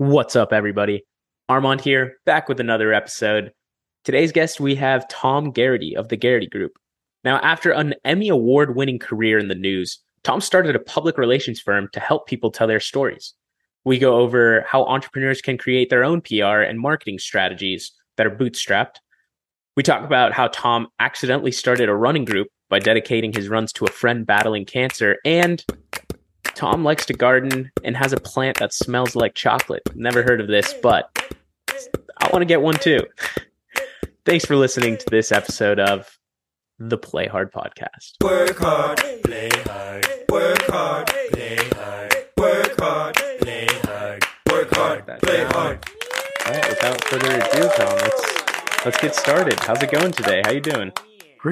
What's up, everybody? Armand here, back with another episode. Today's guest, we have Tom Garrity of the Garrity Group. Now, after an Emmy Award winning career in the news, Tom started a public relations firm to help people tell their stories. We go over how entrepreneurs can create their own PR and marketing strategies that are bootstrapped. We talk about how Tom accidentally started a running group by dedicating his runs to a friend battling cancer. And Tom likes to garden and has a plant that smells like chocolate. Never heard of this, but I want to get one too. Thanks for listening to this episode of the Play Hard Podcast. Work hard, play hard, work hard, play hard, work hard, play hard, work hard, play hard. All right, without further ado, Tom, let's let's get started. How's it going today? How you doing?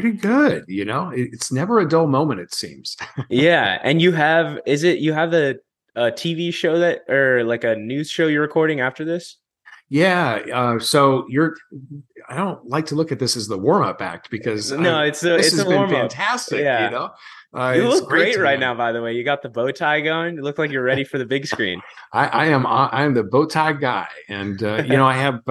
Pretty good, you know. It's never a dull moment. It seems. yeah, and you have is it you have a a TV show that or like a news show you're recording after this? yeah. Uh, so you're. I don't like to look at this as the warm up act because No, I- it's a this it's has a been fantastic. Yeah. You know, uh, You look great to right now, by the way. You got the bow tie going. You look like you're ready for the big screen. I, I am. I am the bow tie guy, and uh, you know, I have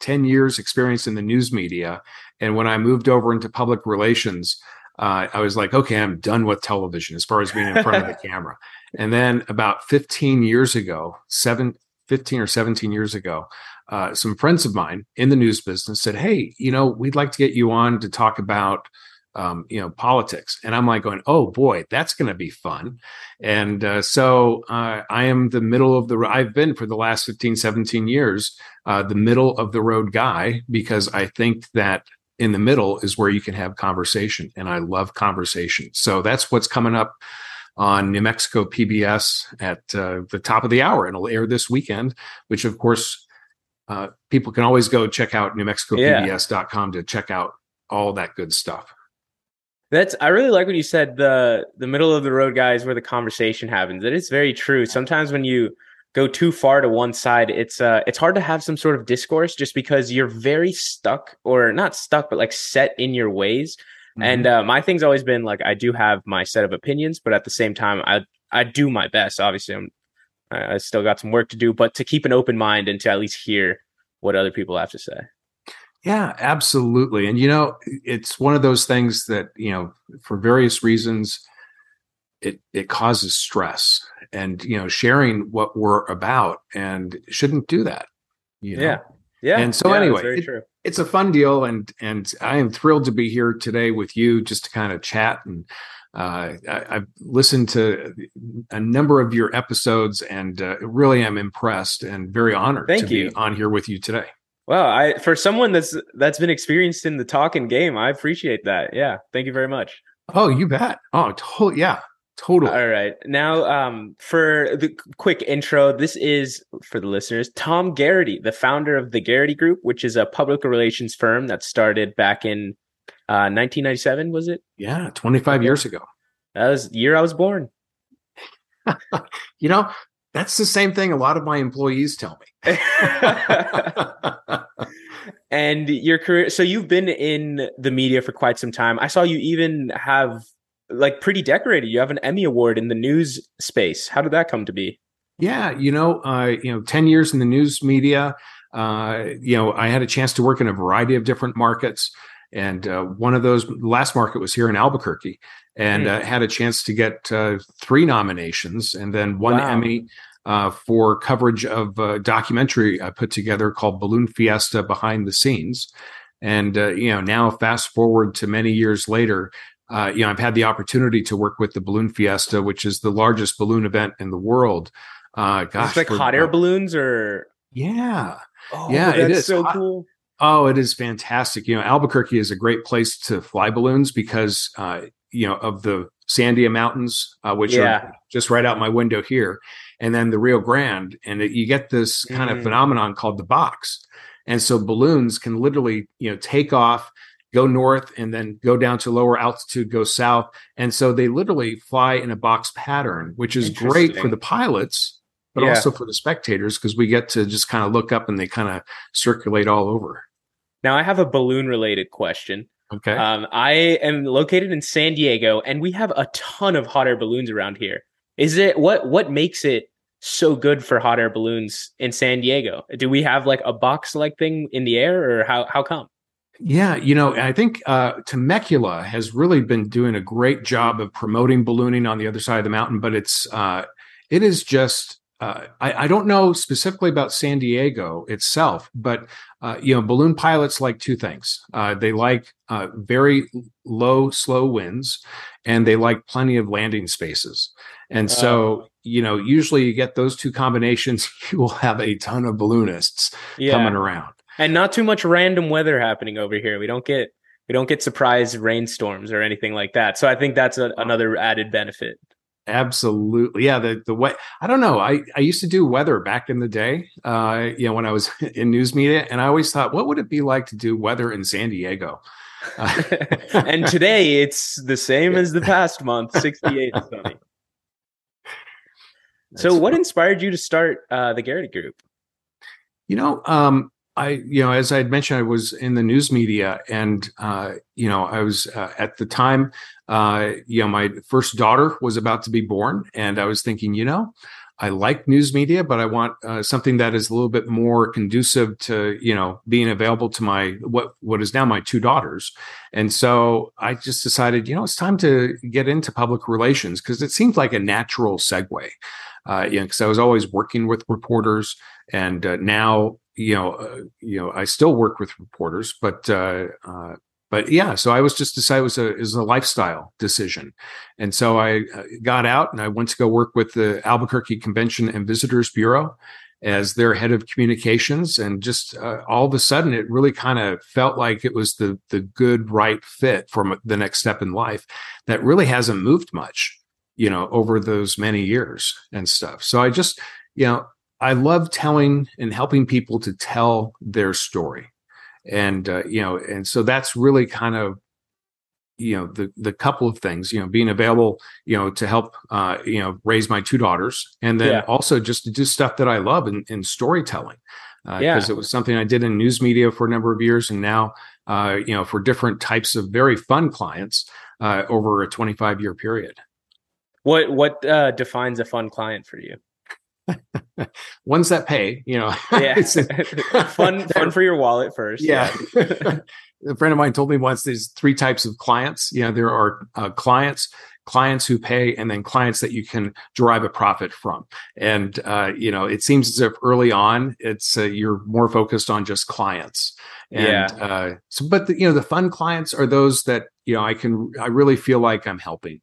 uh, ten years experience in the news media. And when I moved over into public relations, uh, I was like, okay, I'm done with television as far as being in front of the camera. And then about 15 years ago, seven, 15 or 17 years ago, uh, some friends of mine in the news business said, Hey, you know, we'd like to get you on to talk about, um, you know, politics. And I'm like going, Oh boy, that's going to be fun. And uh, so uh, I am the middle of the, I've been for the last 15, 17 years, uh, the middle of the road guy, because I think that in the middle is where you can have conversation. And I love conversation. So that's what's coming up on New Mexico PBS at uh, the top of the hour. And it'll air this weekend, which of course, uh, people can always go check out newmexicopbs.com to check out all that good stuff. That's I really like what you said. The the middle of the road guys where the conversation happens. That is very true. Sometimes when you go too far to one side, it's uh it's hard to have some sort of discourse just because you're very stuck or not stuck, but like set in your ways. And uh, my thing's always been like I do have my set of opinions, but at the same time, I I do my best. Obviously, I'm I I still got some work to do, but to keep an open mind and to at least hear what other people have to say. Yeah, absolutely. And you know, it's one of those things that, you know, for various reasons it it causes stress and you know, sharing what we're about and shouldn't do that. You know? Yeah. Yeah. And so yeah, anyway, it-. It's a fun deal and and I am thrilled to be here today with you just to kind of chat and uh, I, I've listened to a number of your episodes and uh, really am impressed and very honored Thank to you. be on here with you today. Well, I for someone that's that's been experienced in the talking game, I appreciate that. Yeah, thank you very much. Oh, you bet. Oh, totally. Yeah, totally. All right, now um, for the quick intro, this is for the listeners Tom Garrity, the founder of the Garrity Group, which is a public relations firm that started back in uh, 1997. Was it? Yeah, 25 years ago. That was the year I was born. You know, that's the same thing a lot of my employees tell me. and your career so you've been in the media for quite some time. I saw you even have like pretty decorated. You have an emmy award in the news space. How did that come to be? Yeah, you know, uh, you know, 10 years in the news media, uh, you know, I had a chance to work in a variety of different markets. And uh, one of those last market was here in Albuquerque and Hmm. uh, had a chance to get uh, three nominations and then one Wow. Emmy uh, for coverage of a documentary I put together called Balloon Fiesta Behind the Scenes. And, uh, you know, now fast forward to many years later, uh, you know, I've had the opportunity to work with the Balloon Fiesta, which is the largest balloon event in the world. Uh, gosh, it's like hot air balloons or Yeah. oh Yeah, it that's is. so cool Oh, it is fantastic. You know, Albuquerque is a great place to fly balloons because, uh, you know, of the Sandia Mountains, uh, which Yeah. are just right out my window here, and then the Rio Grande, and it, you get this kind Mm. of phenomenon called the box. And so balloons can literally, you know, take off, go north, and then go down to lower altitude, go south, and so they literally fly in a box pattern, which is great for the pilots. But Yeah. also for the spectators because we get to just kind of look up and they kind of circulate all over. now i have a balloon related question Okay. um, i am located in san diego and we have a ton of hot air balloons around here is it what what makes it so good for hot air balloons in San Diego? Do we have like a box like thing in the air or how how come? Yeah, you know, I think uh, Temecula has really been doing a great job of promoting ballooning on the other side of the mountain, but it's uh, it is just uh, I, I, don't know specifically about San Diego itself, but uh, you know, balloon pilots like two things. Uh, they like uh, very low, slow winds, and they like plenty of landing spaces. And so, oh. you know, usually you get those two combinations, you will have a ton of balloonists yeah. coming around, and not too much random weather happening over here. We don't get we don't get surprise rainstorms or anything like that. So I think that's a, another added benefit. Absolutely. Yeah. The, the way, I don't know. I, I used to do weather back in the day, uh, you know, when I was in news media. And I always thought, what would it be like to do weather in San Diego? and today it's the same as the past month 68 sunny. so, what inspired you to start uh, the Garrity Group? You know, um, I, you know, as I had mentioned, I was in the news media, and uh, you know, I was uh, at the time, uh, you know, my first daughter was about to be born, and I was thinking, you know, I like news media, but I want uh, something that is a little bit more conducive to, you know, being available to my what what is now my two daughters, and so I just decided, you know, it's time to get into public relations because it seems like a natural segue. Uh, you know, because I was always working with reporters, and uh, now you know, uh, you know, I still work with reporters, but uh, uh, but yeah, so I was just decided it was a was a lifestyle decision, and so I uh, got out and I went to go work with the Albuquerque Convention and Visitors Bureau as their head of communications, and just uh, all of a sudden it really kind of felt like it was the the good right fit for the next step in life that really hasn't moved much, you know, over those many years and stuff. So I just you know I love telling and helping people to tell their story. And, uh, you know, and so that's really kind of, you know, the, the couple of things, you know, being available, you know, to help, uh, you know, raise my two daughters and then yeah. also just to do stuff that I love in, in storytelling. Uh, yeah. Because it was something I did in news media for a number of years. And now, uh, you know, for different types of very fun clients uh, over a 25 year period. What, what uh, defines a fun client for you? Ones that pay, you know. yeah. fun fun for your wallet first. Yeah. yeah. a friend of mine told me once there's three types of clients. You know, there are uh, clients, clients who pay, and then clients that you can derive a profit from. And uh, you know, it seems as if early on, it's uh, you're more focused on just clients. And yeah. Uh, so, but the, you know, the fun clients are those that you know I can I really feel like I'm helping.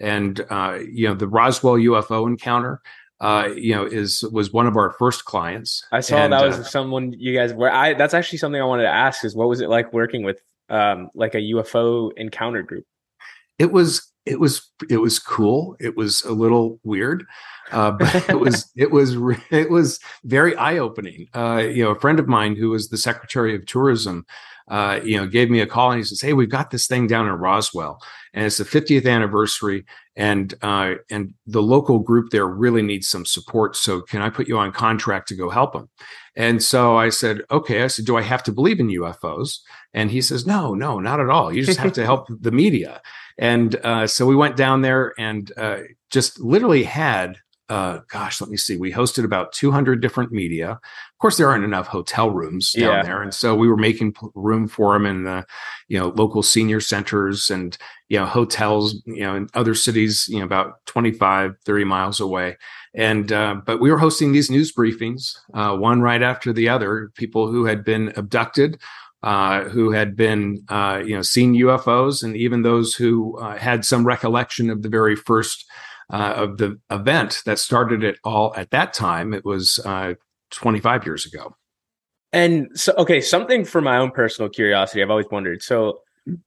And uh, you know, the Roswell UFO encounter uh, you know, is was one of our first clients. I saw and, that was uh, someone you guys were. I that's actually something I wanted to ask is what was it like working with um, like a UFO encounter group? It was it was it was cool. It was a little weird, uh, but it was it was it was very eye opening. Uh, you know, a friend of mine who was the secretary of tourism, uh, you know, gave me a call and he says, "Hey, we've got this thing down in Roswell, and it's the 50th anniversary, and uh, and the local group there really needs some support. So can I put you on contract to go help them?" And so I said, "Okay." I said, "Do I have to believe in UFOs?" And he says, "No, no, not at all. You just have to help the media." And uh, so we went down there and uh, just literally had uh, gosh, let me see. We hosted about 200 different media. Of course, there aren't enough hotel rooms down yeah. there, and so we were making room for them in the, you know, local senior centers and you know hotels, you know, in other cities, you know, about 25, 30 miles away. And uh, but we were hosting these news briefings, uh, one right after the other. People who had been abducted uh, who had been, uh, you know, seen UFOs, and even those who uh, had some recollection of the very first uh, of the event that started it all at that time. It was uh, 25 years ago. And so, okay, something for my own personal curiosity, I've always wondered. So,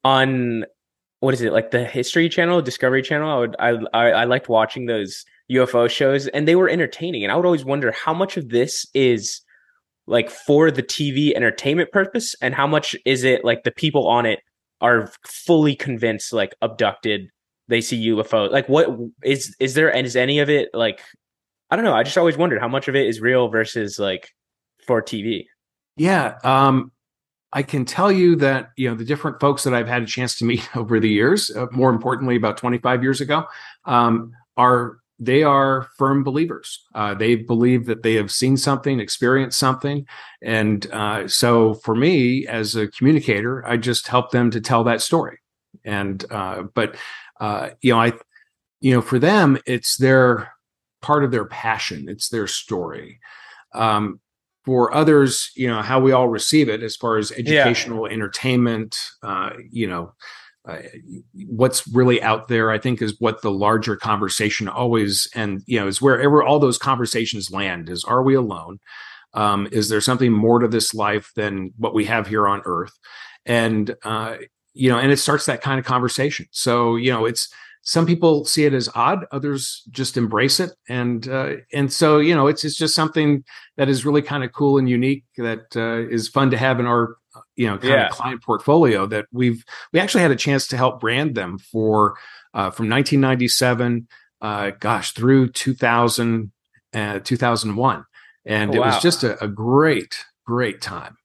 on what is it like the History Channel, Discovery Channel? I would I I, I liked watching those UFO shows, and they were entertaining. And I would always wonder how much of this is like for the TV entertainment purpose, and how much is it like the people on it are fully convinced, like abducted they see UFO. Like, what is is there? And is any of it like? I don't know. I just always wondered how much of it is real versus like for TV. Yeah, um, I can tell you that you know the different folks that I've had a chance to meet over the years. Uh, more importantly, about 25 years ago, um, are they are firm believers. Uh, they believe that they have seen something, experienced something, and uh, so for me as a communicator, I just help them to tell that story. And uh, but uh, you know, I you know, for them, it's their part of their passion. It's their story. Um, for others, you know, how we all receive it as far as educational, yeah. entertainment, uh, you know, uh, what's really out there, I think, is what the larger conversation always and you know is wherever all those conversations land. Is are we alone? Um, is there something more to this life than what we have here on Earth? And uh, you know, and it starts that kind of conversation. So you know, it's some people see it as odd others just embrace it and uh, and so you know it's it's just something that is really kind of cool and unique that uh, is fun to have in our you know kind yeah. of client portfolio that we've we actually had a chance to help brand them for uh, from 1997 uh, gosh through 2000 uh, 2001 and oh, it wow. was just a, a, great great time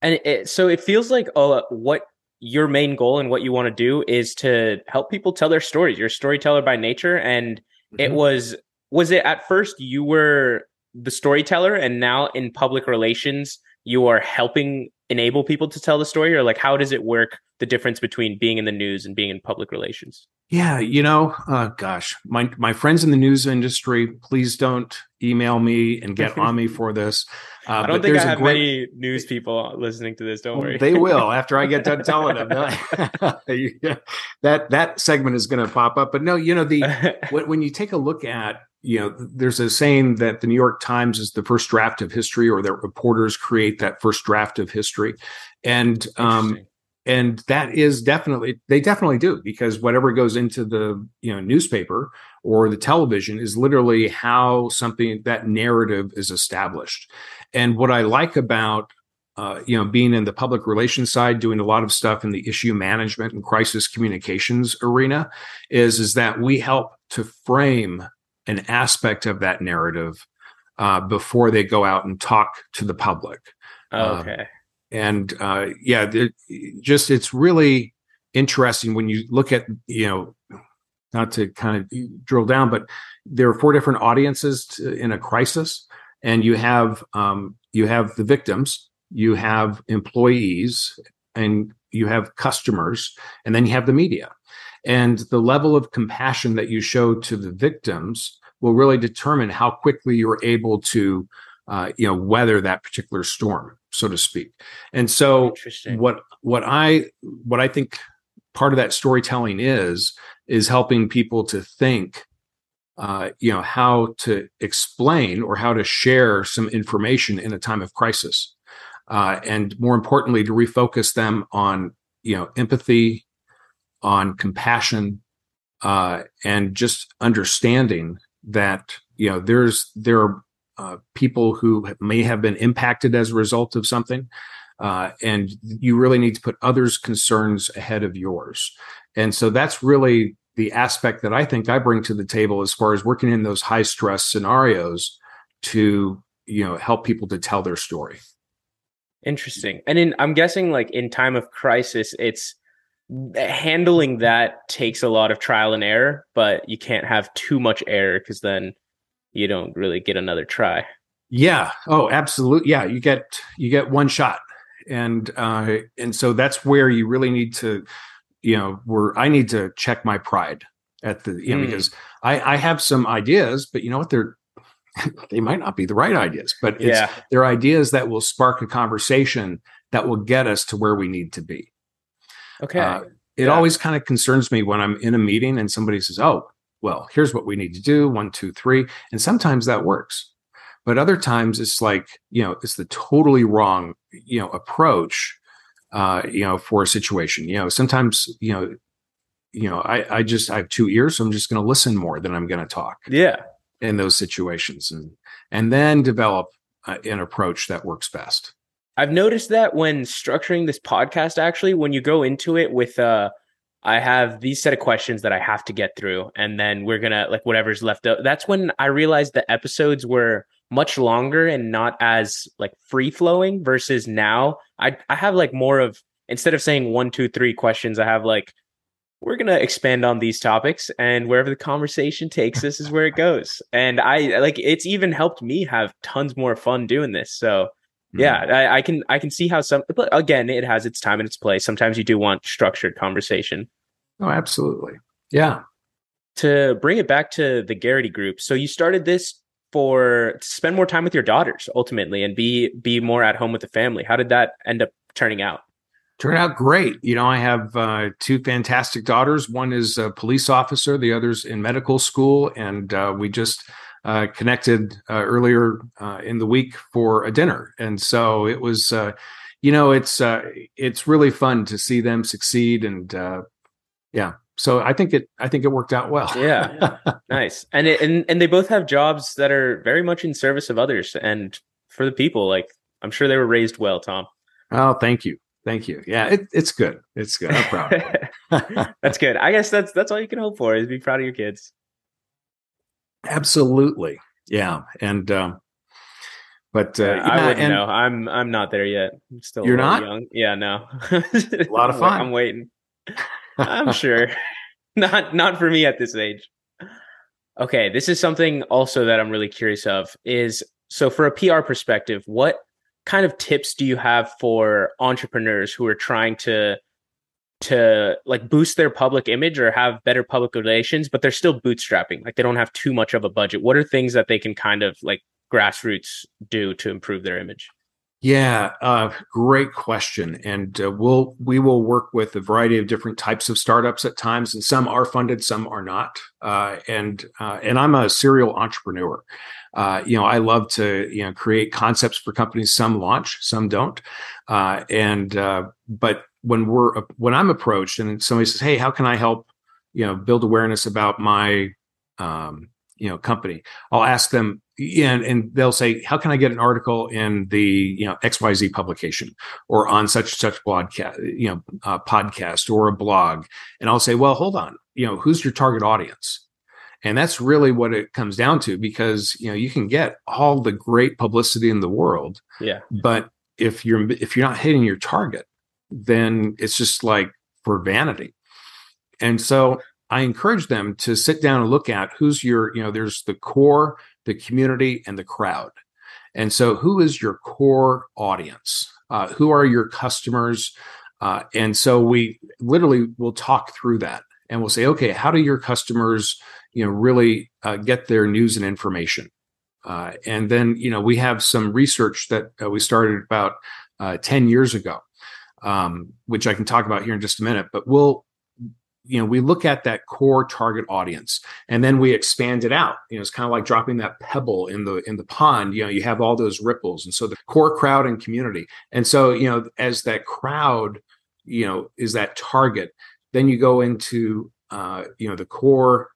and it, so it feels like oh what your main goal and what you want to do is to help people tell their stories. You're a storyteller by nature. And mm-hmm. it was, was it at first you were the storyteller and now in public relations, you are helping enable people to tell the story? Or like, how does it work? The difference between being in the news and being in public relations? Yeah, you know, uh, gosh, my my friends in the news industry, please don't email me and get on me for this. Uh, I don't think I have great... many news people listening to this. Don't worry, they will after I get done telling them. that that segment is going to pop up, but no, you know the when you take a look at you know, there's a saying that the New York Times is the first draft of history, or that reporters create that first draft of history, and um, and that is definitely they definitely do because whatever goes into the you know newspaper or the television is literally how something that narrative is established. And what i like about uh, you know being in the public relations side doing a lot of stuff in the issue management and crisis communications arena is is that we help to frame an aspect of that narrative uh, before they go out and talk to the public. Um, okay. and uh, yeah, just it's really interesting when you look at you know not to kind of drill down, but there are four different audiences to, in a crisis, and you have um, you have the victims, you have employees, and you have customers, and then you have the media, and the level of compassion that you show to the victims will really determine how quickly you're able to uh, you know weather that particular storm so to speak. And so what what I what I think part of that storytelling is is helping people to think uh, you know how to explain or how to share some information in a time of crisis uh, and more importantly to refocus them on you know empathy on compassion uh, and just understanding that you know there's there are uh, people who may have been impacted as a result of something. Uh, and you really need to put others' concerns ahead of yours. And so that's really the aspect that I think I bring to the table as far as working in those high stress scenarios to you know help people to tell their story. Interesting. And in I'm guessing like in time of crisis, it's handling that takes a lot of trial and error, but you can't have too much error because then you don't really get another try. Yeah. Oh, absolutely. Yeah, you get you get one shot, and uh, and so that's where you really need to, you know, where I need to check my pride at the you know mm. because I I have some ideas, but you know what they're they might not be the right ideas, but it's yeah. they're ideas that will spark a conversation that will get us to where we need to be. Okay. Uh, it yeah. always kind of concerns me when I'm in a meeting and somebody says, "Oh, well, here's what we need to do one, two, three. And sometimes that works. But other times it's like, you know, it's the totally wrong, you know, approach, uh, you know, for a situation. You know, sometimes, you know, you know, I, I just I have two ears, so I'm just going to listen more than I'm going to talk. Yeah. In those situations, and and then develop uh, an approach that works best. I've noticed that when structuring this podcast, actually, when you go into it with uh I have these set of questions that I have to get through, and then we're gonna like whatever's left. Out. That's when I realized the episodes were much longer and not as like free flowing. Versus now, I I have like more of instead of saying one, two, three questions, I have like we're to expand on these topics and wherever the conversation takes us is where it goes. And I like it's even helped me have tons more fun doing this. So yeah, Mm-hmm. I, I can I can see how some but again it has its time and its place. Sometimes you do want structured conversation. Oh, absolutely. Yeah. To bring it back to the Garrity group, so you started this for to spend more time with your daughters ultimately and be be more at home with the family. How did that end up turning out? Turned out great. You know, I have uh, two fantastic daughters. One is a police officer, the other's in medical school. And uh, we just uh, connected uh, earlier uh, in the week for a dinner. And so it was, uh, you know, it's uh, it's really fun to see them succeed. And uh, yeah, so I think it I think it worked out well. Yeah. Nice. And it, and and they both have jobs that are very much in service of others and for the people. Like I'm sure they were raised well, Tom. oh, thank you. Thank you. Yeah, it, it's good. It's good. I'm proud of that's good. I guess that's that's all you can hope for is be proud of your kids. Absolutely. Yeah. And, um, but, uh, Yeah, I wouldn't know. I'm I'm not there yet. I'm still You're not? young. Yeah, no. A lot of fun. I'm waiting. I'm sure. not not for me at this age. Okay, this is something also that I'm really curious of is so for a PR perspective, what kind of tips do you have for entrepreneurs who are trying to to like boost their public image or have better public relations, but they're still bootstrapping, like they don't have too much of a budget? What are things that they can kind of like grassroots do to improve their image? Yeah, uh, great question. And uh, we'll we will work with a variety of different types of startups at times, and some are funded, some are not. Uh, and uh, and I'm a serial entrepreneur. Uh, you know, I love to you know create concepts for companies. Some launch, some don't. Uh, and but when we're when I'm approached and somebody says, "Hey, how can I help?" You know, build awareness about my um, you know company. I'll ask them and, and they'll say, how can I get an article in the, you know, XYZ publication or on such such podcast, you know, uh, podcast or a blog? And I'll say, well, hold on, you know, who's your target audience? And that's really what it comes down to because, you know, you can get all the great publicity in the world, Yeah. but if you're if you're not hitting your target, then it's just like for vanity. And so I encourage them to sit down and look at who's your, you know, there's the core, the community, and the crowd. And so, who is your core audience? Uh, who are your customers? Uh, and so, we literally will talk through that and we'll say, okay, how do your customers, you know, really uh, get their news and information? Uh, and then, you know, we have some research that uh, we started about uh, 10 years ago, um, which I can talk about here in just a minute, but we'll, you know, we look at that core target audience and then we expand it out. You know, it's kind of like dropping that pebble in the in the pond. You know, you have all those ripples. And so the core crowd and community. And so, you know, as that crowd, you know, is that target, then you go into uh, you know, the core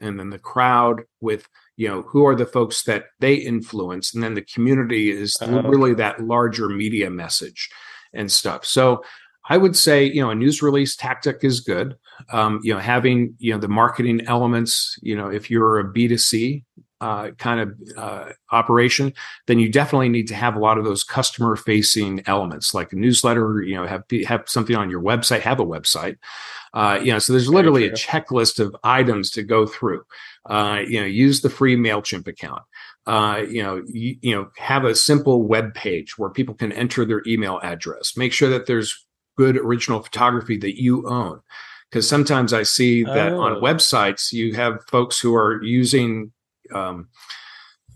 and then the crowd with you know who are the folks that they influence and then the community is okay. really that larger media message and stuff. So i would say you know a news release tactic is good. Um, you know having you know the marketing elements you know if you're a b2c uh, kind of uh, operation then you definitely need to have a lot of those customer facing elements like a newsletter you know have have something on your website have a website. Uh, you know so there's literally a checklist of items to go through. Uh, you know use the free mailchimp account uh, you know you, you know have a simple web page where people can enter their email address make sure that there's good original photography that you own because sometimes i see that on Oh. websites you have folks who are using um,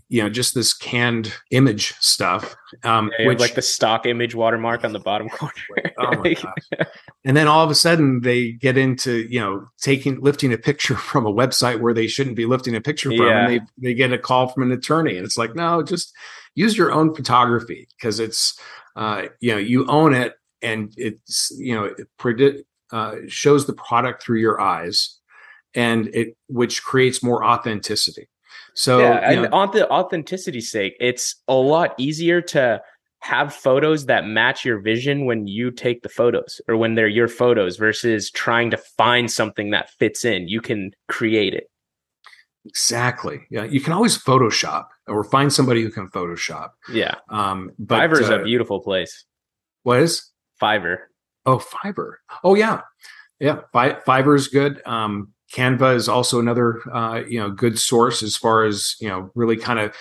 you know just this canned image stuff um, Yeah, which like the stock image watermark on the bottom corner. oh my gosh. and then all of a sudden they get into you know taking lifting a picture from a website where they shouldn't be lifting a picture from and they they get a call from an attorney and it's like no just use your own photography because it's uh you know you own it and it's you know it predict uh shows the product through your eyes and it which creates more authenticity so yeah, you know, on the authenticity's sake, it's a lot easier to have photos that match your vision when you take the photos or when they're your photos versus trying to find something that fits in. You can create it. exactly yeah you can always photoshop or find somebody who can photoshop Yeah. um but Fiverr is uh, a beautiful place. what is Fiverr. Oh, Fiverr. Oh, yeah. Yeah, Fi- Fiverr is good. Um, Canva is also another uh, you know good source as far as you know really kind of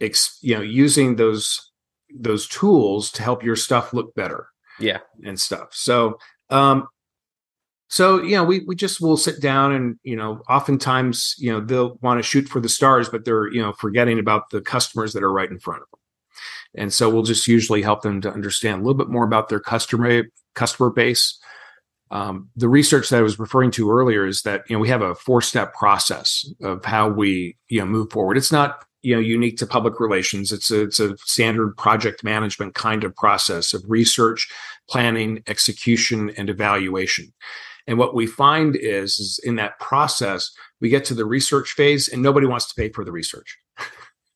ex- you know using those those tools to help your stuff look better. Yeah. and stuff. So um, so you know we we just will sit down and you know oftentimes you know they'll want to shoot for the stars, but they're you know forgetting about the customers that are right in front of them. And so we'll just usually help them to understand a little bit more about their customer customer base um, the research that I was referring to earlier is that you know we have a four step process of how we you know move forward. It's not you know unique to public relations. It's a, it's a standard project management kind of process of research, planning, execution, and evaluation. And what we find is, is in that process, we get to the research phase, and nobody wants to pay for the research.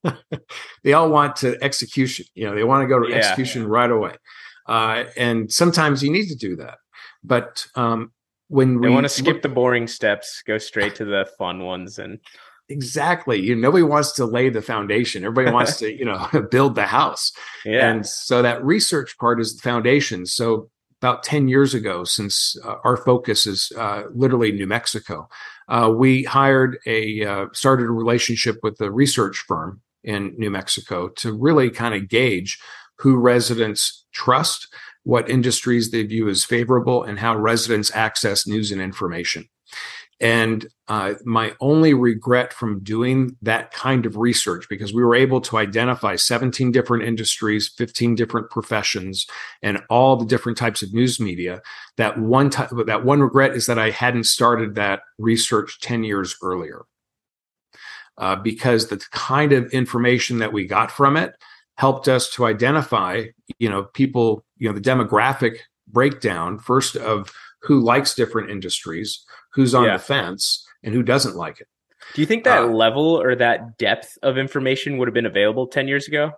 they all want to execution. You know, they want to go to Yeah. execution right away. Uh, and sometimes you need to do that. But um, when They we want to skip look- the boring steps, go straight to the fun ones, and exactly, you know, nobody wants to lay the foundation. Everybody wants to, you know, build the house. yeah, And so that research part is the foundation. So about 10 years ago, since uh, our focus is uh, literally New Mexico, uh, we hired a, uh, started a relationship with a research firm in New Mexico to really kind of gauge who residents trust, what industries they view as favorable, and how residents access news and information. And uh, my only regret from doing that kind of research, because we were able to identify 17 different industries, 15 different professions, and all the different types of news media. That one time, that one regret is that I hadn't started that research 10 years earlier. Uh, because the kind of information that we got from it helped us to identify, you know, people, you know, the demographic breakdown first of who likes different industries, who's on Yeah. the fence, and who doesn't like it. do you think that uh, level or that depth of information would have been available ten years ago?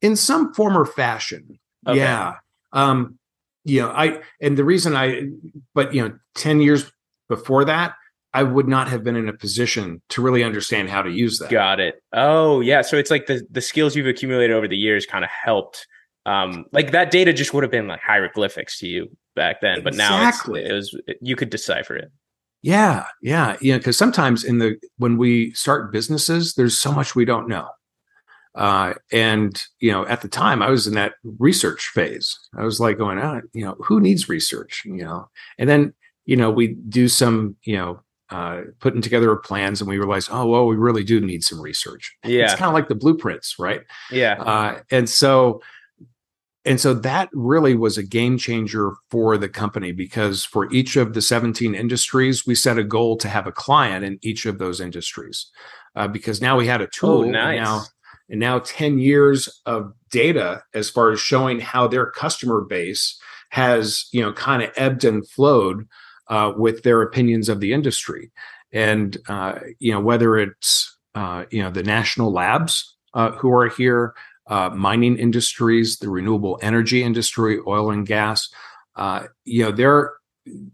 in some form or fashion. Okay. Yeah. Um, you know, I and the reason I but you know, 10 years before that, I would not have been in a position to really understand how to use that. Got it. Oh, yeah. So it's like the the skills you've accumulated over the years kind of helped. Um, like that data just would have been like hieroglyphics to you back then, but now Exactly. it was you could decipher it. Yeah, yeah, yeah. Because sometimes in the when we start businesses, there's so much we don't know. Uh, and you know, at the time, I was in that research phase. I was like going out, you know, who needs research? You know, and then you know, we do some, you know, uh, putting together plans, and we realized, oh, well, we really do need some research. Yeah. It's kind of like the blueprints, right? yeah, Uh, and so and so that really was a game changer for the company because for each of the 17 industries we set a goal to have a client in each of those industries uh, because now we had a tool Oh, and nice. now and now 10 years of data as far as showing how their customer base has you know kind of ebbed and flowed uh, with their opinions of the industry. And uh, you know whether it's uh, you know the national labs uh, who are here uh, mining industries the renewable energy industry oil and gas uh, you know there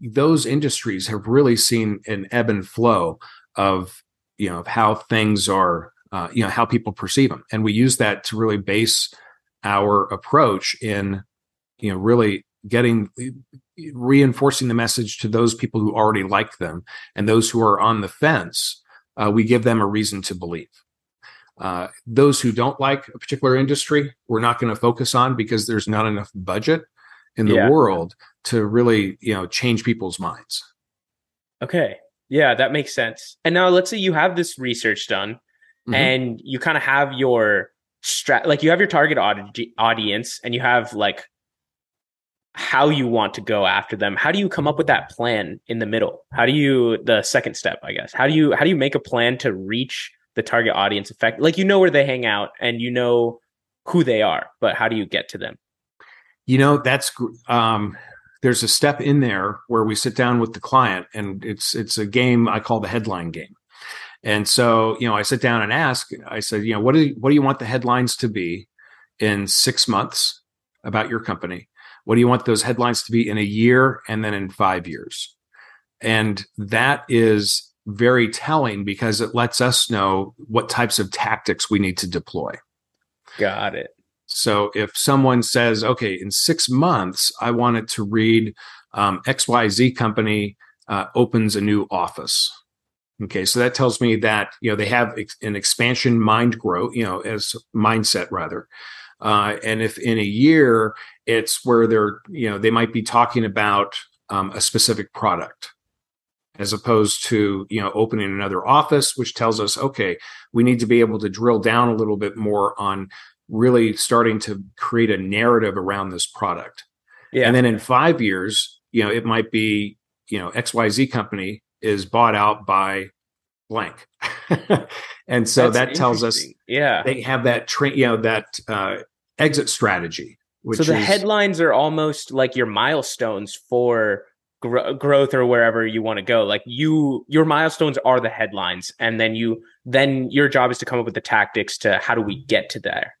those industries have really seen an ebb and flow of you know of how things are you know how people perceive them and we use that to really base our approach in you know really getting reinforcing the message to those people who already like them and those who are on the fence uh, we give them a reason to believe uh, those who don't like a particular industry we're not going to focus on because there's not enough budget in the Yeah. world to really you know change people's minds Okay. Yeah, that makes sense. And now let's say you have this research done Mhm. and you kind of have your strat like you have your target audi- audience and you have like how you want to go after them. How do you come up with that plan in the middle? How do you the second step, I guess. How do you how do you make a plan to reach the target audience effect? Like you know where they hang out and you know who they are, but how do you get to them? you know that's um there's a step in there where we sit down with the client and it's it's a game i call the headline game and so you know i sit down and ask i said you know what do you, what do you want the headlines to be in 6 months about your company what do you want those headlines to be in a year and then in 5 years and that is very telling because it lets us know what types of tactics we need to deploy Got it. So if someone says, okay, in six months, I wanted to read um, XYZ company uh, opens a new office. Okay, so that tells me that you know they have ex- an expansion mind growth, you know, as mindset rather. Uh, and if in a year it's where they're, you know, they might be talking about um, a specific product, as opposed to you know opening another office, which tells us, okay, we need to be able to drill down a little bit more on really starting to create a narrative around this product. Yeah. And then in five years, you know, it might be, you know, XYZ company is bought out by blank. and so That's that tells us. Yeah. they have that train, you know, that uh, exit strategy. Which so the is, headlines are almost like your milestones for gro- growth or wherever you want to go. Like you, your milestones are the headlines, and then you, then your job is to come up with the tactics to how do we get to there.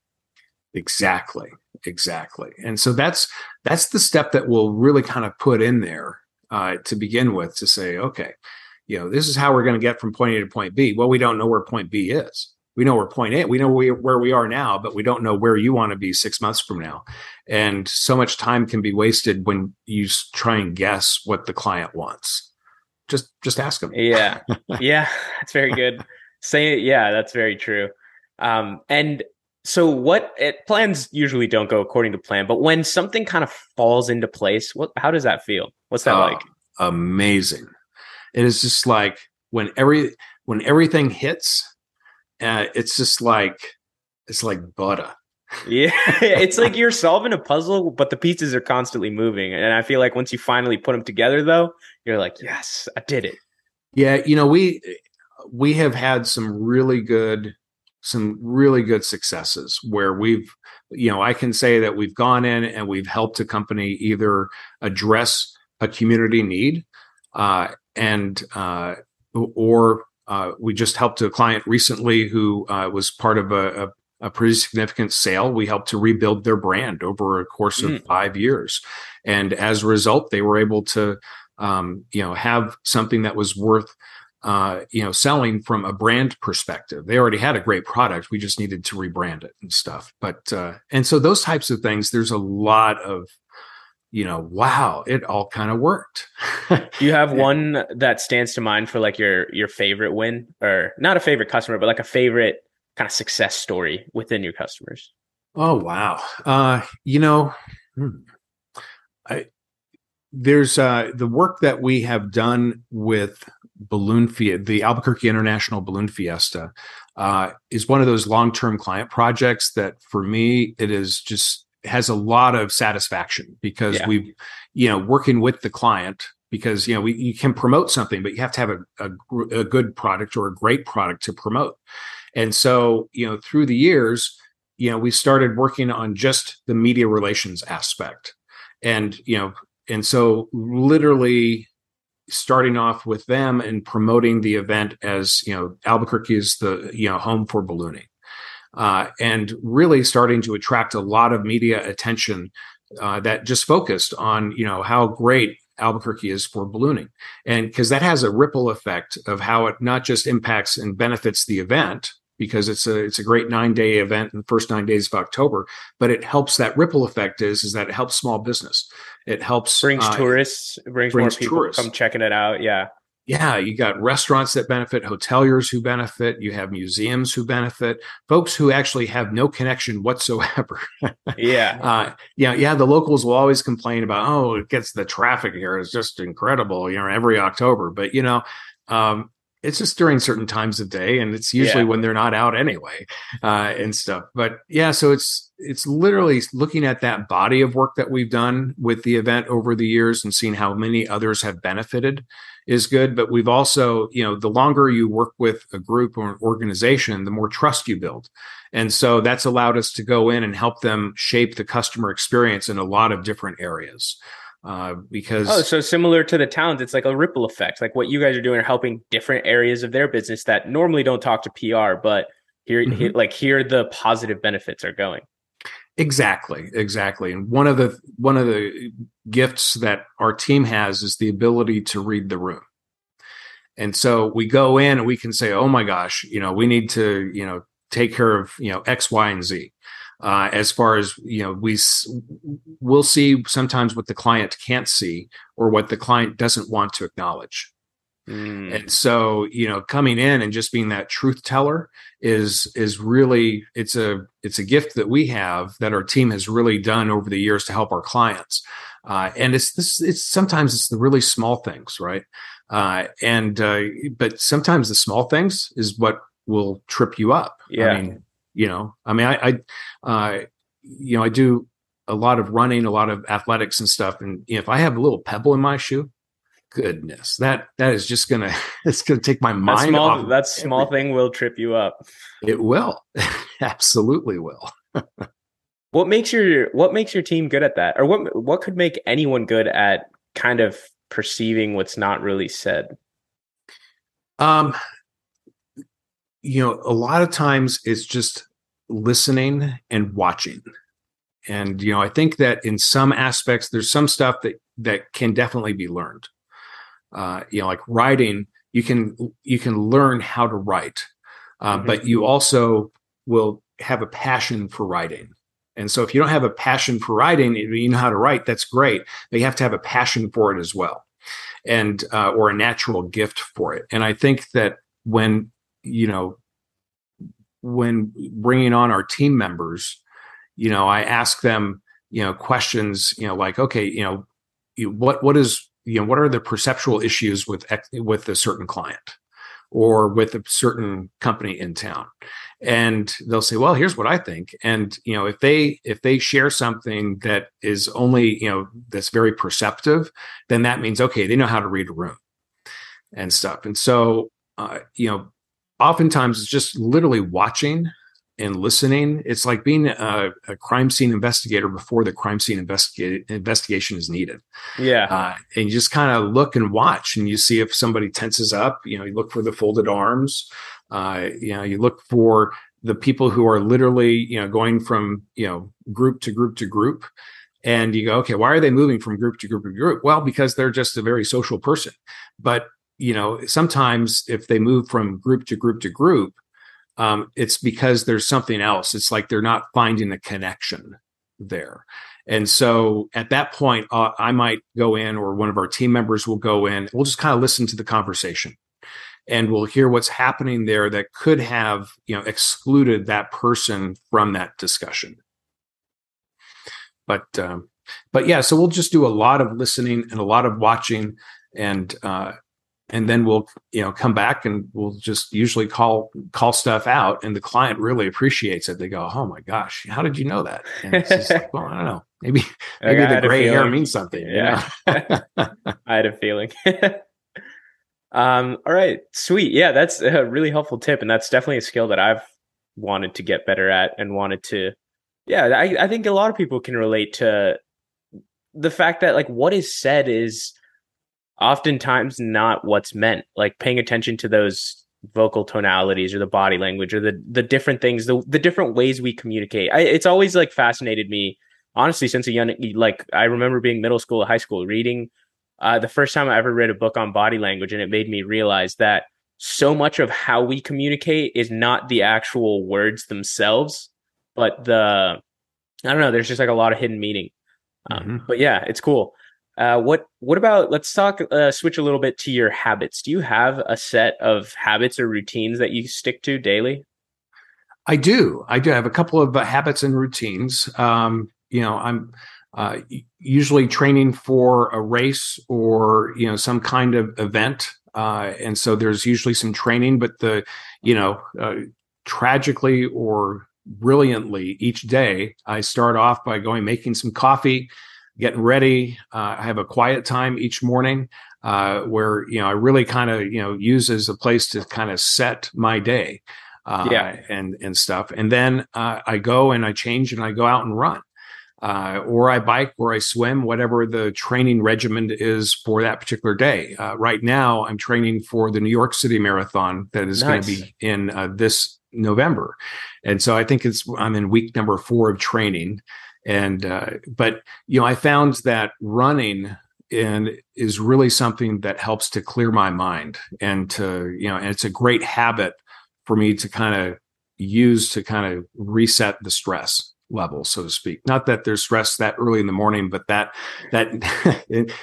Exactly. Exactly. And so that's that's the step that we'll really kind of put in there uh, to begin with to say, okay, you know, this is how we're going to get from point A to point B. Well, we don't know where point B is. We know where point A, we know we, where we are now, but we don't know where you want to be six months from now. And so much time can be wasted when you try and guess what the client wants. Just just ask them. Yeah. yeah. That's very good. Say it. Yeah. That's very true. Um, and so what it, plans usually don't go according to plan, but when something kind of falls into place, what, how does that feel? What's that Oh, like? amazing. It is just like when every when everything hits, uh, it's just like it's like butter. Yeah, it's like you're solving a puzzle, but the pieces are constantly moving. And I feel like once you finally put them together, though, you're like, yes, I did it. Yeah, you know we we have had some really good some really good successes where we've you know I can say that we've gone in and we've helped a company either address a community need uh, and uh, or uh, we just helped a client recently who uh, was part of a, a a pretty significant sale. We helped to rebuild their brand over a course of Mm. five years, and as a result, they were able to, um, you know, have something that was worth, uh, you know, selling from a brand perspective. They already had a great product. We just needed to rebrand it and stuff. But uh, and so those types of things. There's a lot of, you know, wow, it all kind of worked. You have one that stands to mind for like your your favorite win, or not a favorite customer, but like a favorite kind of success story within your customers? Oh wow. Uh you know, hmm. I there's uh the work that we have done with Balloon Fiesta, the Albuquerque International Balloon Fiesta, uh, is one of those long-term client projects that for me it is just has a lot of satisfaction because Yeah. we've you know working with the client because you know we you can promote something but you have to have a, a, a good product or a great product to promote. And so you know through the years you know we started working on just the media relations aspect. And you know and so literally starting off with them and promoting the event as you know albuquerque is the you know home for ballooning uh, and really starting to attract a lot of media attention uh, that just focused on you know how great Albuquerque is for ballooning, and because that has a ripple effect of how it not just impacts and benefits the event because it's a it's a great nine day event in the first nine days of October, but it helps that ripple effect is is that it helps small business. It helps Brings uh, tourists, it brings, brings more people tourists. come checking it out. Yeah, yeah, you got restaurants that benefit, hoteliers who benefit, you have museums who benefit, folks who actually have no connection whatsoever. yeah, uh, yeah, yeah, the locals will always complain about, oh, it gets the traffic here is just incredible, you know, every October. But you know, um, it's just during certain times of day, and it's usually Yeah. when they're not out anyway, uh, and stuff. But yeah, so it's it's literally looking at that body of work that we've done with the event over the years and seeing how many others have benefited is good. But we've also, you know, the longer you work with a group or an organization, the more trust you build. And so that's allowed us to go in and help them shape the customer experience in a lot of different areas. Uh, because Oh, so similar to the towns, it's like a ripple effect. Like what you guys are doing are helping different areas of their business that normally don't talk to PR, but here, Mhm. here like here the positive benefits are going. Exactly, exactly. And one of the one of the gifts that our team has is the ability to read the room. And so we go in and we can say, "Oh my gosh, you know, we need to, you know, take care of, you know, X, Y, and Z." uh, as far as you know we we'll see sometimes what the client can't see or what the client doesn't want to acknowledge Mm. and so you know coming in and just being that truth teller is is really it's a it's a gift that we have that our team has really done over the years to help our clients uh, and it's this it's sometimes it's the really small things right uh, and uh, but sometimes the small things is what will trip you up Yeah. i mean you know i mean i i uh, you know i do a lot of running a lot of athletics and stuff and you know, if i have a little pebble in my shoe goodness that that is just gonna it's gonna take my that mind small off of that small everything. thing will trip you up. it will absolutely will What makes your what makes your team good at that? Or what what could make anyone good at kind of perceiving what's not really said? um you know a lot of times it's just listening and watching and you know i think that in some aspects there's some stuff that that can definitely be learned uh you know like writing you can you can learn how to write uh, Mhm. but you also will have a passion for writing and so if you don't have a passion for writing you know how to write that's great but you have to have a passion for it as well and uh, or a natural gift for it and i think that when you know when bringing on our team members you know i ask them you know questions you know like okay you know you, what what is you know what are the perceptual issues with with a certain client or with a certain company in town? And they'll say well here's what i think. And you know if they if they share something that is only you know that's very perceptive then that means okay they know how to read a room and stuff. And so uh, you know oftentimes it's just literally watching and listening. It's like being a, a crime scene investigator before the crime scene investigate, investigation is needed. Yeah. Uh, and you just kind of look and watch, and you see if somebody tenses up. You know, you look for the folded arms. Uh, you know, you look for the people who are literally, you know, going from you know group to group to group. And you go, okay, why are they moving from group to group to group? Well, because they're just a very social person. But you know, sometimes if they move from group to group to group, um, it's because there's something else. It's like they're not finding a connection there. And so at that point, uh, I might go in, or one of our team members will go in. We'll just kind of listen to the conversation, and we'll hear what's happening there that could have, you know, excluded that person from that discussion. But, um, but yeah, so we'll just do a lot of listening and a lot of watching, and uh, and then we'll you know come back and we'll just usually call call stuff out and the client really appreciates it they go oh my gosh how did you know that and it's just like, well i don't know maybe maybe the gray hair means something you Yeah. know? I had a feeling. um, all right, sweet. Yeah, that's a really helpful tip, and that's definitely a skill that I've wanted to get better at and wanted to. Yeah, I, I think a lot of people can relate to the fact that like what is said is oftentimes not what's meant. Like paying attention to those vocal tonalities or the body language or the the different things, the the different ways we communicate. I, it's always like fascinated me honestly since a young like i remember being middle school high school reading uh, the first time i ever read a book on body language and it made me realize that so much of how we communicate is not the actual words themselves but the i don't know there's just like a lot of hidden meaning um, but yeah it's cool uh, what what about let's talk uh, switch a little bit to your habits do you have a set of habits or routines that you stick to daily I do. I do have a couple of uh, habits and routines. Um, you know, I'm uh, usually training for a race or you know some kind of event, uh, and so there's usually some training. But the you know, tragically or brilliantly, each day I start off by going making some coffee, getting ready. Uh, I have a quiet time each morning. Uh, where you know I really kind of you know use as a place to kind of set my day uh, Yeah. and and stuff. And then uh, I go and I change and I go out and run, uh, or I bike, or I swim, whatever the training regimen is for that particular day. Uh, right now, I'm training for the New York City Marathon that is going to be in uh, this November, and so I think it's I'm in week number four of training. And uh, but you know, I found that running and is really something that helps to clear my mind and to you know, and it's a great habit for me to kind of use to kind of reset the stress level, so to speak. Not that there's stress that early in the morning, but that that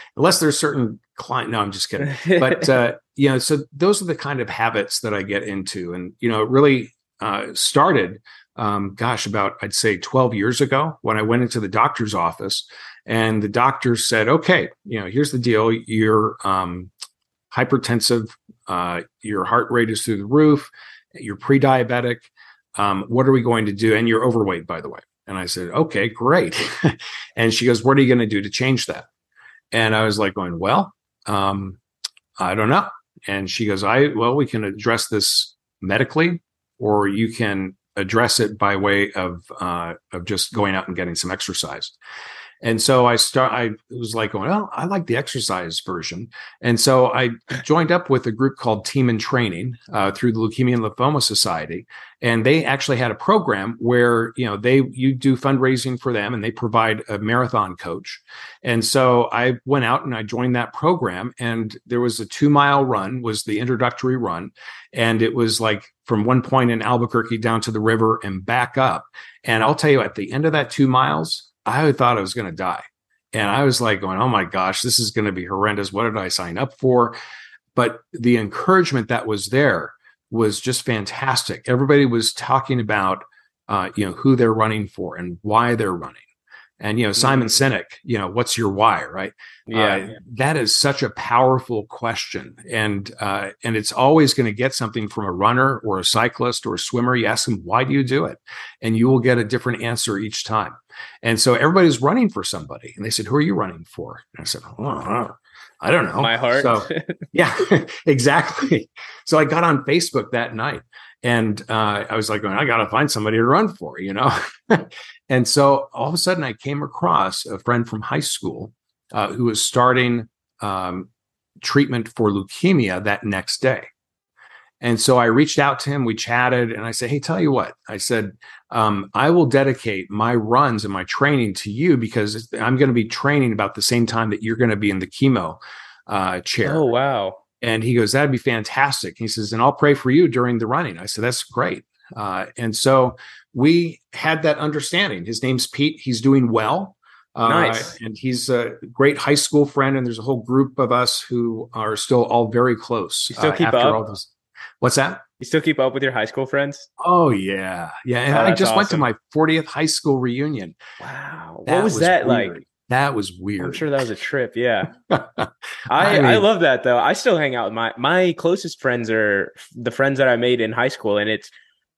unless there's certain client. No, I'm just kidding. But uh, you know, so those are the kind of habits that I get into, and you know, it really uh, started. Um, gosh, about I'd say 12 years ago when I went into the doctor's office, and the doctor said, "Okay, you know, here's the deal. You're um, hypertensive. Uh, your heart rate is through the roof. You're pre-diabetic. Um, what are we going to do? And you're overweight, by the way." And I said, "Okay, great." and she goes, "What are you going to do to change that?" And I was like, "Going well." Um, I don't know. And she goes, I, well, we can address this medically, or you can address it by way of, uh, of just going out and getting some exercise. And so I start, I was like, going, well, I like the exercise version. And so I joined up with a group called Team in Training uh, through the Leukemia and Lymphoma Society. And they actually had a program where, you know, they, you do fundraising for them and they provide a marathon coach. And so I went out and I joined that program and there was a two mile run was the introductory run. And it was like from one point in Albuquerque down to the river and back up. And I'll tell you at the end of that two miles, I thought I was going to die. And I was like going, oh my gosh, this is going to be horrendous. What did I sign up for? But the encouragement that was there was just fantastic. Everybody was talking about, uh, you know, who they're running for and why they're running. And, you know, Simon mm-hmm. Sinek, you know, what's your why, right? Yeah, uh, yeah. That is such a powerful question. And, uh, and it's always going to get something from a runner or a cyclist or a swimmer. You ask them, why do you do it? And you will get a different answer each time. And so everybody's running for somebody. And they said, who are you running for? And I said, oh, I don't know. My heart. So, yeah, exactly. So I got on Facebook that night and uh, I was like, I got to find somebody to run for, you know? and so all of a sudden I came across a friend from high school uh, who was starting um, treatment for leukemia that next day. And so I reached out to him, we chatted, and I said, Hey, tell you what, I said, um, I will dedicate my runs and my training to you because I'm going to be training about the same time that you're going to be in the chemo uh, chair. Oh, wow. And he goes, That'd be fantastic. He says, And I'll pray for you during the running. I said, That's great. Uh, and so we had that understanding. His name's Pete. He's doing well. Uh, nice. And he's a great high school friend. And there's a whole group of us who are still all very close. You still uh, keep up? Those... What's that? You still keep up with your high school friends? Oh yeah, yeah. And oh, I just awesome. went to my 40th high school reunion. Wow, that what was, was that weird. like? That was weird. I'm sure that was a trip. Yeah, I I, mean, I, love that though. I still hang out with my my closest friends are the friends that I made in high school, and it's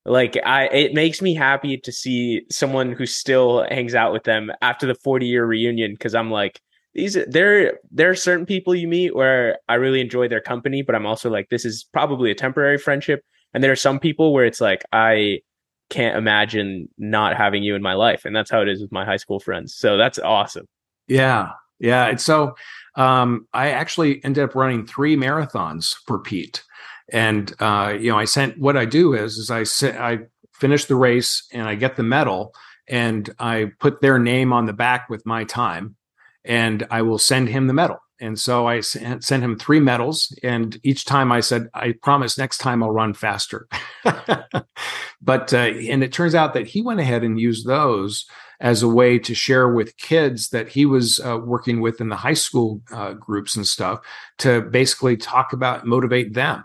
like I it makes me happy to see someone who still hangs out with them after the 40 year reunion because I'm like these there there are certain people you meet where I really enjoy their company, but I'm also like this is probably a temporary friendship and there are some people where it's like, I can't imagine not having you in my life. And that's how it is with my high school friends. So that's awesome. Yeah. Yeah. And so um, I actually ended up running three marathons for Pete. And uh, you know, I sent what I do is is I sit I finish the race and I get the medal and I put their name on the back with my time and I will send him the medal. And so I sent him three medals. And each time I said, I promise next time I'll run faster. but, uh, and it turns out that he went ahead and used those as a way to share with kids that he was uh, working with in the high school uh, groups and stuff to basically talk about, motivate them.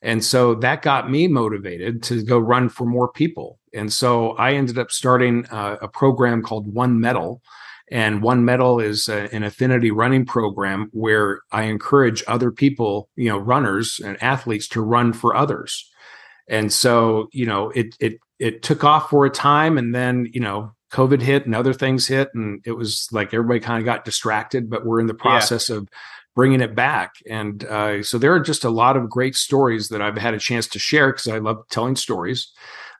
And so that got me motivated to go run for more people. And so I ended up starting uh, a program called One Medal and One Medal is a, an affinity running program where I encourage other people, you know, runners and athletes to run for others. And so, you know, it it it took off for a time, and then you know, COVID hit and other things hit, and it was like everybody kind of got distracted. But we're in the process yeah. of bringing it back, and uh, so there are just a lot of great stories that I've had a chance to share because I love telling stories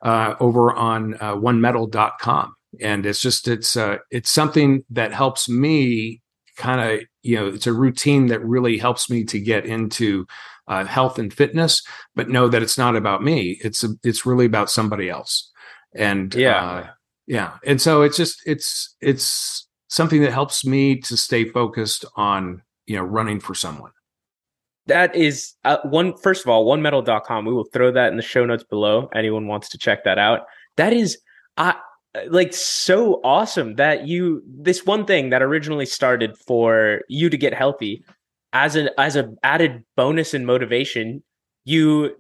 uh, over on uh, onemedal.com and it's just it's uh it's something that helps me kind of you know it's a routine that really helps me to get into uh, health and fitness but know that it's not about me. It's a, it's really about somebody else. And yeah. uh, yeah. And so it's just it's it's something that helps me to stay focused on you know running for someone? That is uh, one first of all onemedal.com we will throw that in the show notes below anyone wants to check that out. That is i uh, like so awesome that you this one thing that originally started for you to get healthy as an as a added bonus and motivation you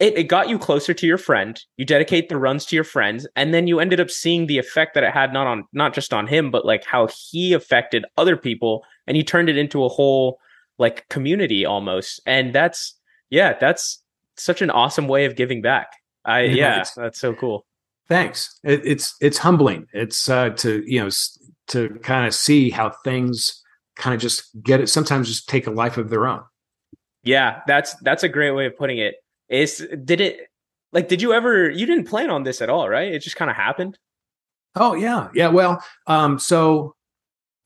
it, it got you closer to your friend you dedicate the runs to your friends and then you ended up seeing the effect that it had not on not just on him but like how he affected other people and you turned it into a whole like community almost and that's yeah that's such an awesome way of giving back i Yeah, yeah that's so cool Thanks. It, it's it's humbling. It's uh, to you know to kind of see how things kind of just get it. Sometimes just take a life of their own. Yeah, that's that's a great way of putting it. Is did it like did you ever you didn't plan on this at all, right? It just kind of happened. Oh yeah, yeah. Well, um, so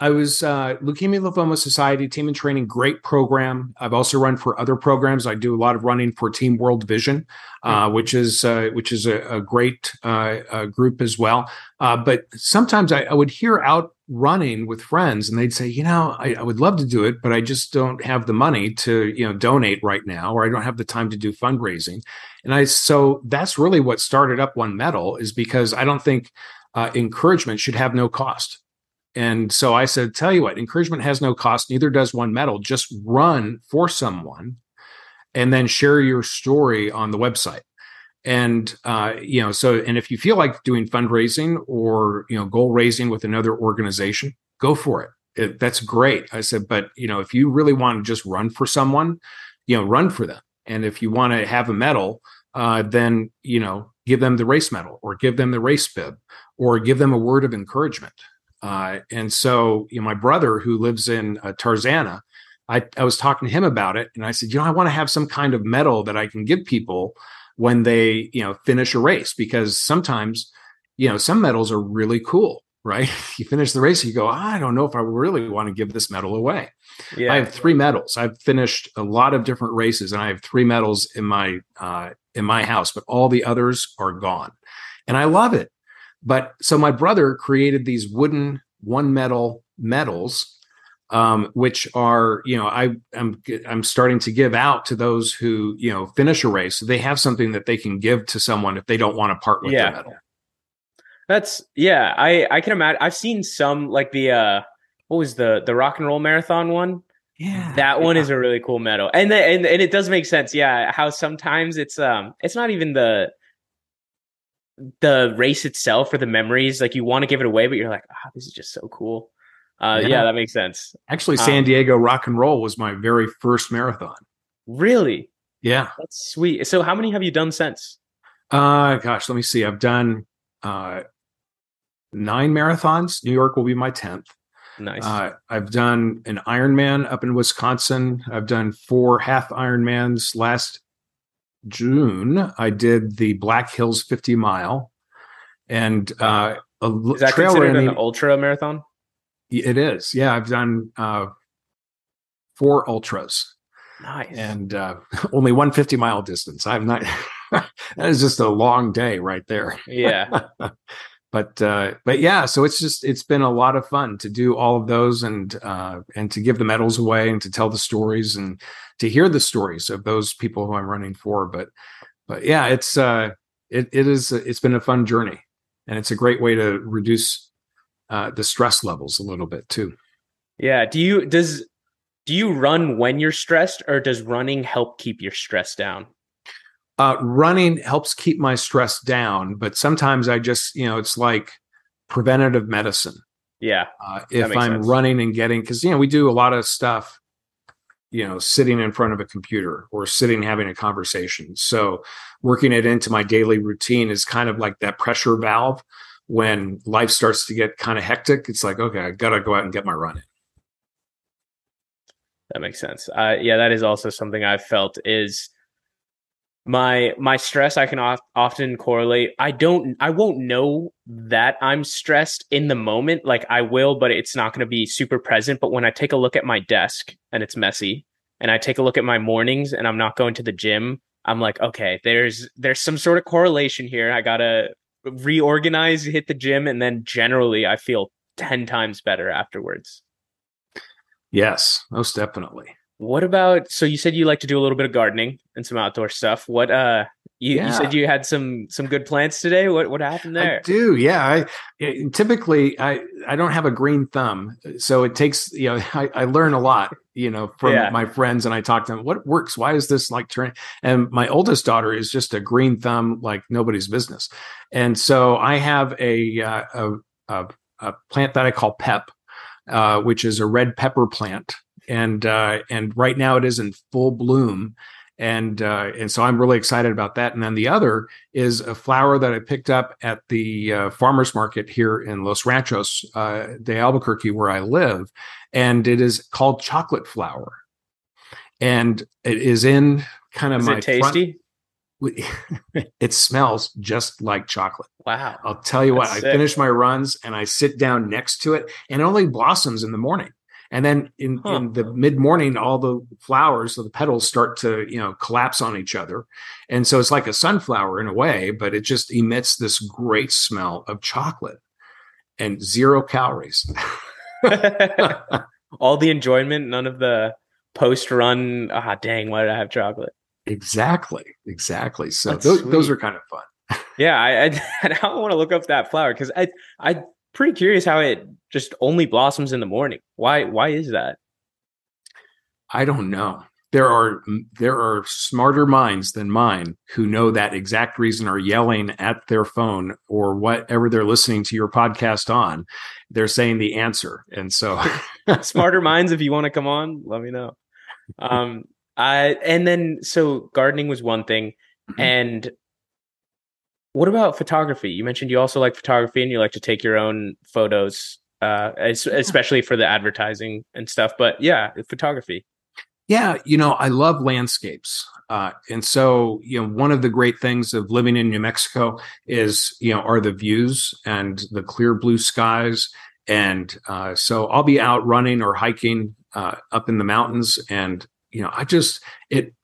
I was uh, Leukemia Lymphoma Society Team in Training, great program. I've also run for other programs. I do a lot of running for Team World Vision, uh, which is uh, which is a, a great uh, uh, group as well. Uh, but sometimes I, I would hear out running with friends, and they'd say, you know, I, I would love to do it, but I just don't have the money to you know donate right now, or I don't have the time to do fundraising. And I so that's really what started up One Medal is because I don't think uh, encouragement should have no cost. And so I said, tell you what, encouragement has no cost, neither does one medal. Just run for someone and then share your story on the website. And uh, you know, so and if you feel like doing fundraising or you know goal raising with another organization, go for it. it. That's great. I said, but you know, if you really want to just run for someone, you know, run for them. And if you want to have a medal, uh, then you know, give them the race medal or give them the race bib or give them a word of encouragement. Uh, and so, you know, my brother who lives in uh, Tarzana, I, I was talking to him about it, and I said, you know, I want to have some kind of medal that I can give people when they, you know, finish a race because sometimes, you know, some medals are really cool, right? you finish the race, you go, I don't know if I really want to give this medal away. Yeah. I have three medals. I've finished a lot of different races, and I have three medals in my uh, in my house, but all the others are gone, and I love it. But so my brother created these wooden one medal medals, um, which are you know I I'm I'm starting to give out to those who you know finish a race. So they have something that they can give to someone if they don't want to part with Yeah. their medal. That's yeah, I I can imagine I've seen some like the uh what was the the rock and roll marathon one? Yeah, That one is a really cool medal. And the, and and it does make sense. Yeah, how sometimes it's um it's not even the the race itself or the memories like you want to give it away but you're like, "Ah, this is just so cool." Uh yeah, Yeah. that makes sense. actually um, San Diego Rock and Roll was my very first marathon. Really? Yeah. That's sweet. So how many have you done since? Uh gosh, let me see. I've done uh nine marathons. New York will be my 10th. Nice. Uh I've done an Ironman up in Wisconsin. I've done four half Ironmans last June. I did the Black Hills 50 mile and uh a is that trail considered running. an ultra marathon? It is. Yeah, I've done uh four ultras Nice. and uh only one 50 mile distance. I'm not that is just a long day right there. yeah. but uh but yeah so it's just it's been a lot of fun to do all of those and uh and to give the medals away and to tell the stories and to hear the stories of those people who i'm running for but but yeah it's uh it, it is it's been a fun journey and it's a great way to reduce uh the stress levels a little bit too Yeah. Do you does do you run when you're stressed or does running help keep your stress down? uh running helps keep my stress down but sometimes i just you know it's like preventative medicine Yeah. uh, if I'm sense. running and getting because you know we do a lot of stuff, you know, sitting in front of a computer or sitting having a conversation. So working it into my daily routine is kind of like that pressure valve when life starts to get kind of hectic. It's like okay, I gotta go out and get my run in. That makes sense. Uh, yeah, that is also something I've felt is my my stress. I can of, often correlate. I don't. I won't know that I'm stressed in the moment. Like I will, but it's not going to be super present. But when I take a look at my desk and it's messy, and I take a look at my mornings and I'm not going to the gym, I'm like, okay, there's there's some sort of correlation here. I gotta reorganize, hit the gym, and then generally I feel ten times better afterwards. Yes, most definitely. What about so you said you like to do a little bit of gardening and some outdoor stuff. What uh You, Yeah. you said you had some some good plants today. What what happened there? I do, yeah. I it- typically I I don't have a green thumb, so it takes you know I, I learn a lot you know from Yeah. my friends, and I talk to them. What works? Why is this like turning? And my oldest daughter is just a green thumb like nobody's business, and so I have a uh, a, a, a plant that I call Pep, uh, which is a red pepper plant, and uh, and right now it is in full bloom. And uh, and so I'm really excited about that. And then the other is a flower that I picked up at the uh, farmers market here in Los Ranchos, uh, de Albuquerque, where I live, and it is called chocolate flower, and it is in kind of Is my it tasty? Front, it smells just like chocolate. Wow. I'll tell you what. That's I finish my runs and I sit down next to it, and it only blossoms in the morning. And then in, Huh. in the mid morning, all the flowers, so the petals start to you know collapse on each other, and so it's like a sunflower in a way, but it just emits this great smell of chocolate and zero calories. All the enjoyment, none of the post run. Ah, dang! Why did I have chocolate? exactly, exactly. So those, those are kind of fun. Yeah, I I, I want to look up that flower because I I'm pretty curious how it just only blossoms in the morning. Why why is that? I don't know. There are there are smarter minds than mine who know that exact reason are yelling at their phone or whatever they're listening to your podcast on. They're saying the answer, and so Smarter minds, if you want to come on, let me know. Um, I and then so gardening was one thing, Mhm. and what about photography? You mentioned you also like photography and you like to take your own photos, uh, es- especially for the advertising and stuff. But yeah, photography. Yeah, you know, I love landscapes. Uh, and so, you know, one of the great things of living in New Mexico is, you know, are the views and the clear blue skies. And uh, so I'll be out running or hiking uh, up in the mountains. And, you know, I just, it,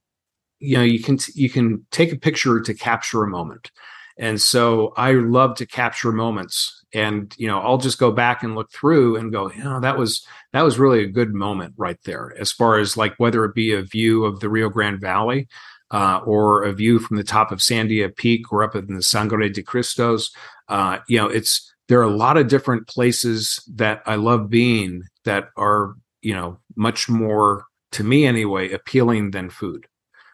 you know, you can, you can take a picture to capture a moment. And so I love to capture moments. And, you know, I'll just go back and look through and go, you know, that was, that was really a good moment right there. As far as like whether it be a view of the rio grande valley uh, or a view from the top of sandia peak or up in the sangre de cristos uh, you know it's there are a lot of different places that i love being that are you know much more to me anyway appealing than food.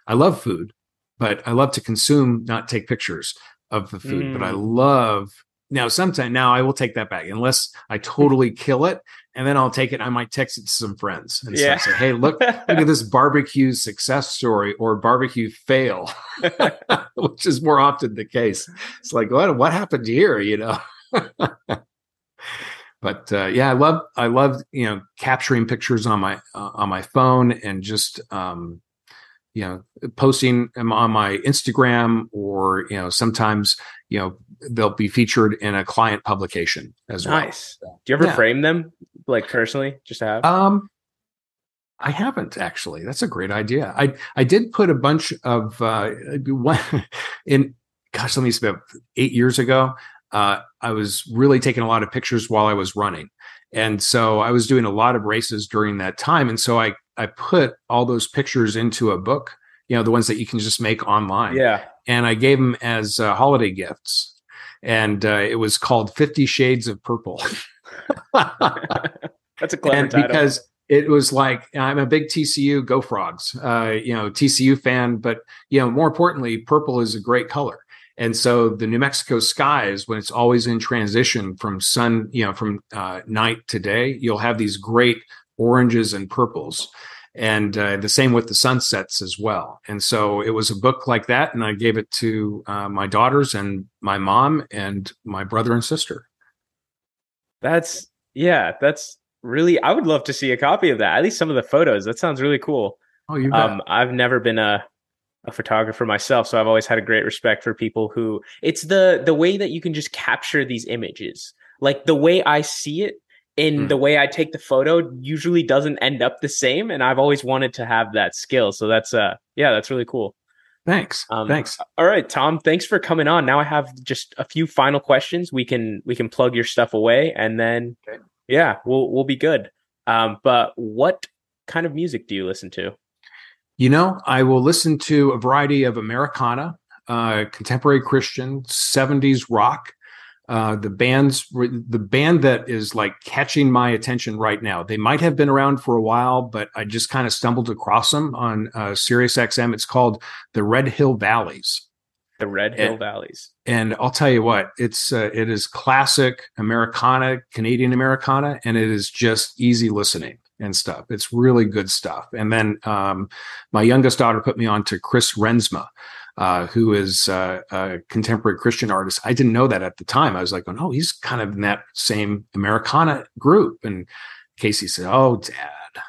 I love food but i love to consume not take pictures of the food but i Mm. love now sometimes now i will take that back unless i totally kill it and then I'll take it. I might text it to some friends and Yeah. say, "Hey, look, look at this barbecue success story or barbecue fail," which is more often the case. It's like, what what happened here? You know. but uh, yeah, I love I love you know capturing pictures on my uh, on my phone and just um, you know posting them on my Instagram or you know sometimes you know they'll be featured in a client publication as well. Nice. Do you ever Yeah. frame them like personally? Just to have? Um, I haven't actually. That's a great idea. I I did put a bunch of uh one in gosh, let me see about eight years ago. Uh, I was really taking a lot of pictures while I was running, and so I was doing a lot of races during that time. And so I I put all those pictures into a book. You know, the ones that you can just make online yeah. and I gave them as uh, holiday gifts. And uh, it was called Fifty Shades of Purple. That's a clever and title. because it was like I'm a big TCU Go Frogs, uh, you know, TCU fan, but you know, more importantly, purple is a great color. And so the New Mexico skies, when it's always in transition from sun, you know, from uh, night to day, you'll have these great oranges and purples. And uh, the same with the sunsets as well. And so it was a book like that. And I gave it to uh, my daughters and my mom and my brother and sister. That's yeah, that's really I would love to see a copy of that. At least some of the photos. That sounds really cool. Oh, you bet. Um I've never been a a photographer myself, so I've always had a great respect for people who it's the the way that you can just capture these images. Like the way I see it in Mm. the way I take the photo usually doesn't end up the same and I've always wanted to have that skill. So that's uh yeah, that's really cool. Thanks. Um, Thanks. All right, Tom, thanks for coming on. Now I have just a few final questions. We can we can plug your stuff away and then Okay. yeah, we'll we'll be good. Um, but what kind of music do you listen to? You know, I will listen to a variety of Americana. uh, contemporary Christian, 70s rock. Uh, the bands, the band that is like catching my attention right now. They might have been around for a while, but I just kind of stumbled across them on uh, Sirius XM. It's called the Redhill Valleys. The Red Hill And- Valleys. And I'll tell you what, it's uh, it is classic Americana, Canadian Americana, and it is just easy listening and stuff. It's really good stuff. And then um, my youngest daughter put me on to Chris Rensma, uh, who is uh, a contemporary Christian artist. I didn't know that at the time. I was like, oh no, he's kind of in that same Americana group. And Casey said, "Oh, Dad."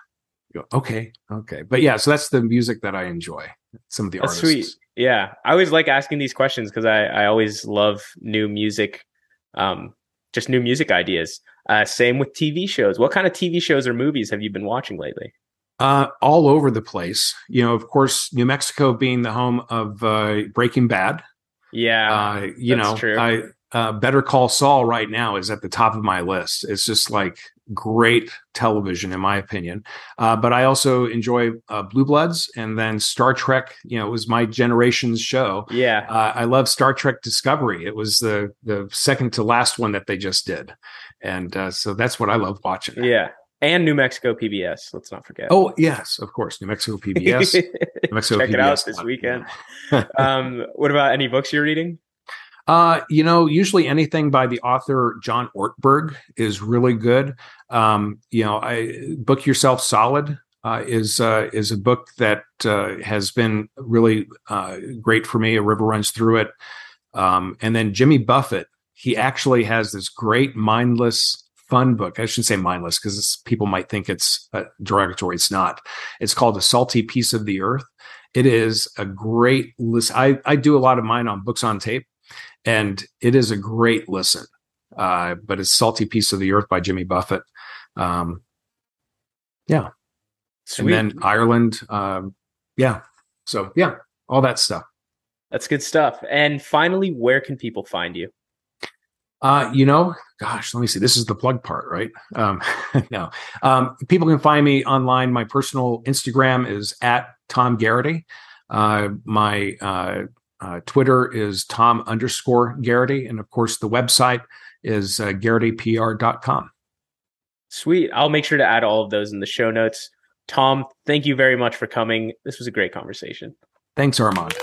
Go, okay, okay, but yeah, so that's the music that I enjoy. Some of the That's artists. sweet. Yeah, I always like asking these questions because I I always love new music, um, just new music ideas. Uh, same with TV shows. What kind of TV shows or movies have you been watching lately? Uh, all over the place. You know, of course, New Mexico being the home of uh, Breaking Bad. Yeah, Uh, you know. I uh, Better Call Saul right now is at the top of my list. It's just like great television, in my opinion. Uh, but I also enjoy uh, Blue Bloods and then Star Trek. You know, it was my generation's show. yeah. Uh, I love Star Trek Discovery. It was the the second to last one that they just did, and uh, so that's what I love watching. Yeah. And New Mexico PBS. Let's not forget. Oh yes, of course, New Mexico PBS. New Mexico Check it out this weekend. um, what about any books you're reading? Uh, you know, usually anything by the author John Ortberg is really good. Um, you know, I book yourself solid uh, is uh, is a book that uh, has been really uh, great for me. A river runs through it, um, and then Jimmy Buffett. He actually has this great mindless fun book. I shouldn't say mindless because people might think it's uh, derogatory. It's not. It's called A Salty Piece of the Earth. It is a great list. I, I do a lot of mine on books on tape and it is a great listen. Uh, but it's "Salty Piece of the Earth" by Jimmy Buffett. Um, Sweet. and then Ireland. Um, yeah, so yeah, all that stuff. That's good stuff. And finally, where can people find you? Uh, you know, gosh, let me see. This is the plug part, right? Um, no, um, people can find me online. My personal Instagram is at Tom Garrity. Uh, my uh, uh, Twitter is Tom underscore Garrity, and of course, the website is uh, GarrityPR.com. Sweet. I'll make sure to add all of those in the show notes. Tom, thank you very much for coming. This was a great conversation. Thanks, Armand.